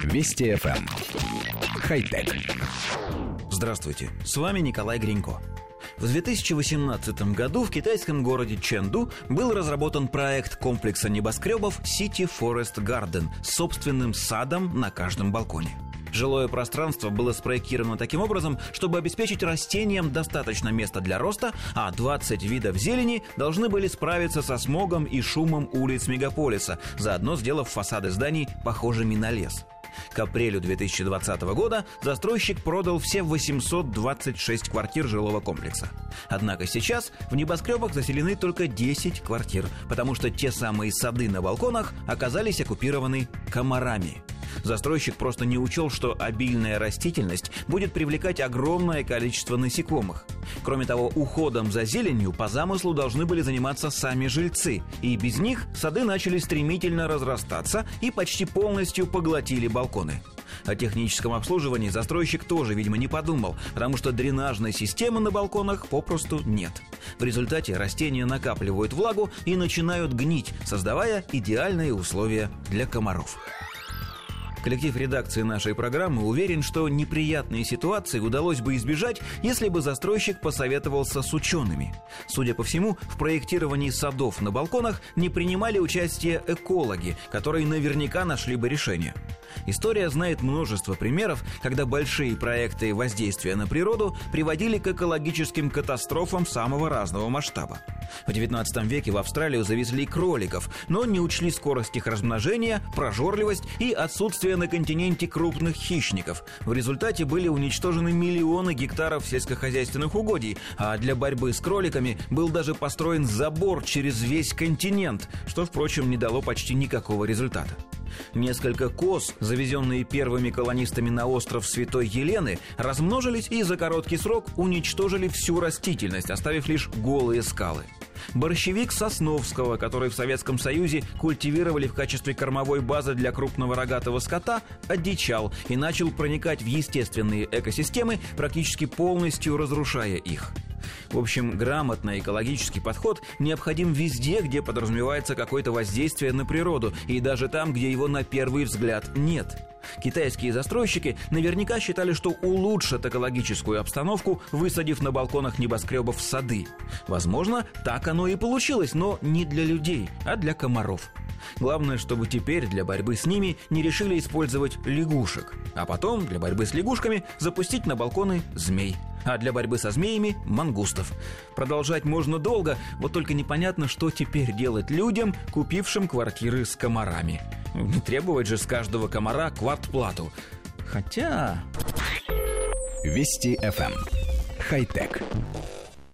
Вести FM. Эм. Хай-тек. Здравствуйте, с вами Николай Гринько. В 2018 году в китайском городе Ченду был разработан проект комплекса небоскребов City Forest Garden с собственным садом на каждом балконе. Жилое пространство было спроектировано таким образом, чтобы обеспечить растениям достаточно места для роста, а 20 видов зелени должны были справиться со смогом и шумом улиц мегаполиса, заодно сделав фасады зданий похожими на лес. К апрелю 2020 года застройщик продал все 826 квартир жилого комплекса. Однако сейчас в небоскребах заселены только 10 квартир, потому что те самые сады на балконах оказались оккупированы комарами. Застройщик просто не учел, что обильная растительность будет привлекать огромное количество насекомых. Кроме того, уходом за зеленью по замыслу должны были заниматься сами жильцы, и без них сады начали стремительно разрастаться и почти полностью поглотили балконы. О техническом обслуживании застройщик тоже, видимо, не подумал, потому что дренажной системы на балконах попросту нет. В результате растения накапливают влагу и начинают гнить, создавая идеальные условия для комаров. Коллектив редакции нашей программы уверен, что неприятные ситуации удалось бы избежать, если бы застройщик посоветовался с учеными. Судя по всему, в проектировании садов на балконах не принимали участие экологи, которые наверняка нашли бы решение. История знает множество примеров, когда большие проекты воздействия на природу приводили к экологическим катастрофам самого разного масштаба. В XIX веке в Австралию завезли кроликов, но не учли скорость их размножения, прожорливость и отсутствие на континенте крупных хищников. В результате были уничтожены миллионы гектаров сельскохозяйственных угодий, а для борьбы с кроликами был даже построен забор через весь континент, что, впрочем, не дало почти никакого результата. Несколько коз, завезенные первыми колонистами на остров Святой Елены, размножились и за короткий срок уничтожили всю растительность, оставив лишь голые скалы. Борщевик Сосновского, который в Советском Союзе культивировали в качестве кормовой базы для крупного рогатого скота, одичал и начал проникать в естественные экосистемы, практически полностью разрушая их. В общем, грамотный экологический подход необходим везде, где подразумевается какое-то воздействие на природу, и даже там, где его на первый взгляд нет. Китайские застройщики наверняка считали, что улучшат экологическую обстановку, высадив на балконах небоскребов сады. Возможно, так оно и получилось, но не для людей, а для комаров. Главное, чтобы теперь для борьбы с ними не решили использовать лягушек, а потом для борьбы с лягушками запустить на балконы змей а для борьбы со змеями – мангустов. Продолжать можно долго, вот только непонятно, что теперь делать людям, купившим квартиры с комарами. Не требовать же с каждого комара квартплату. Хотя... Вести FM. Эм. Хай-тек.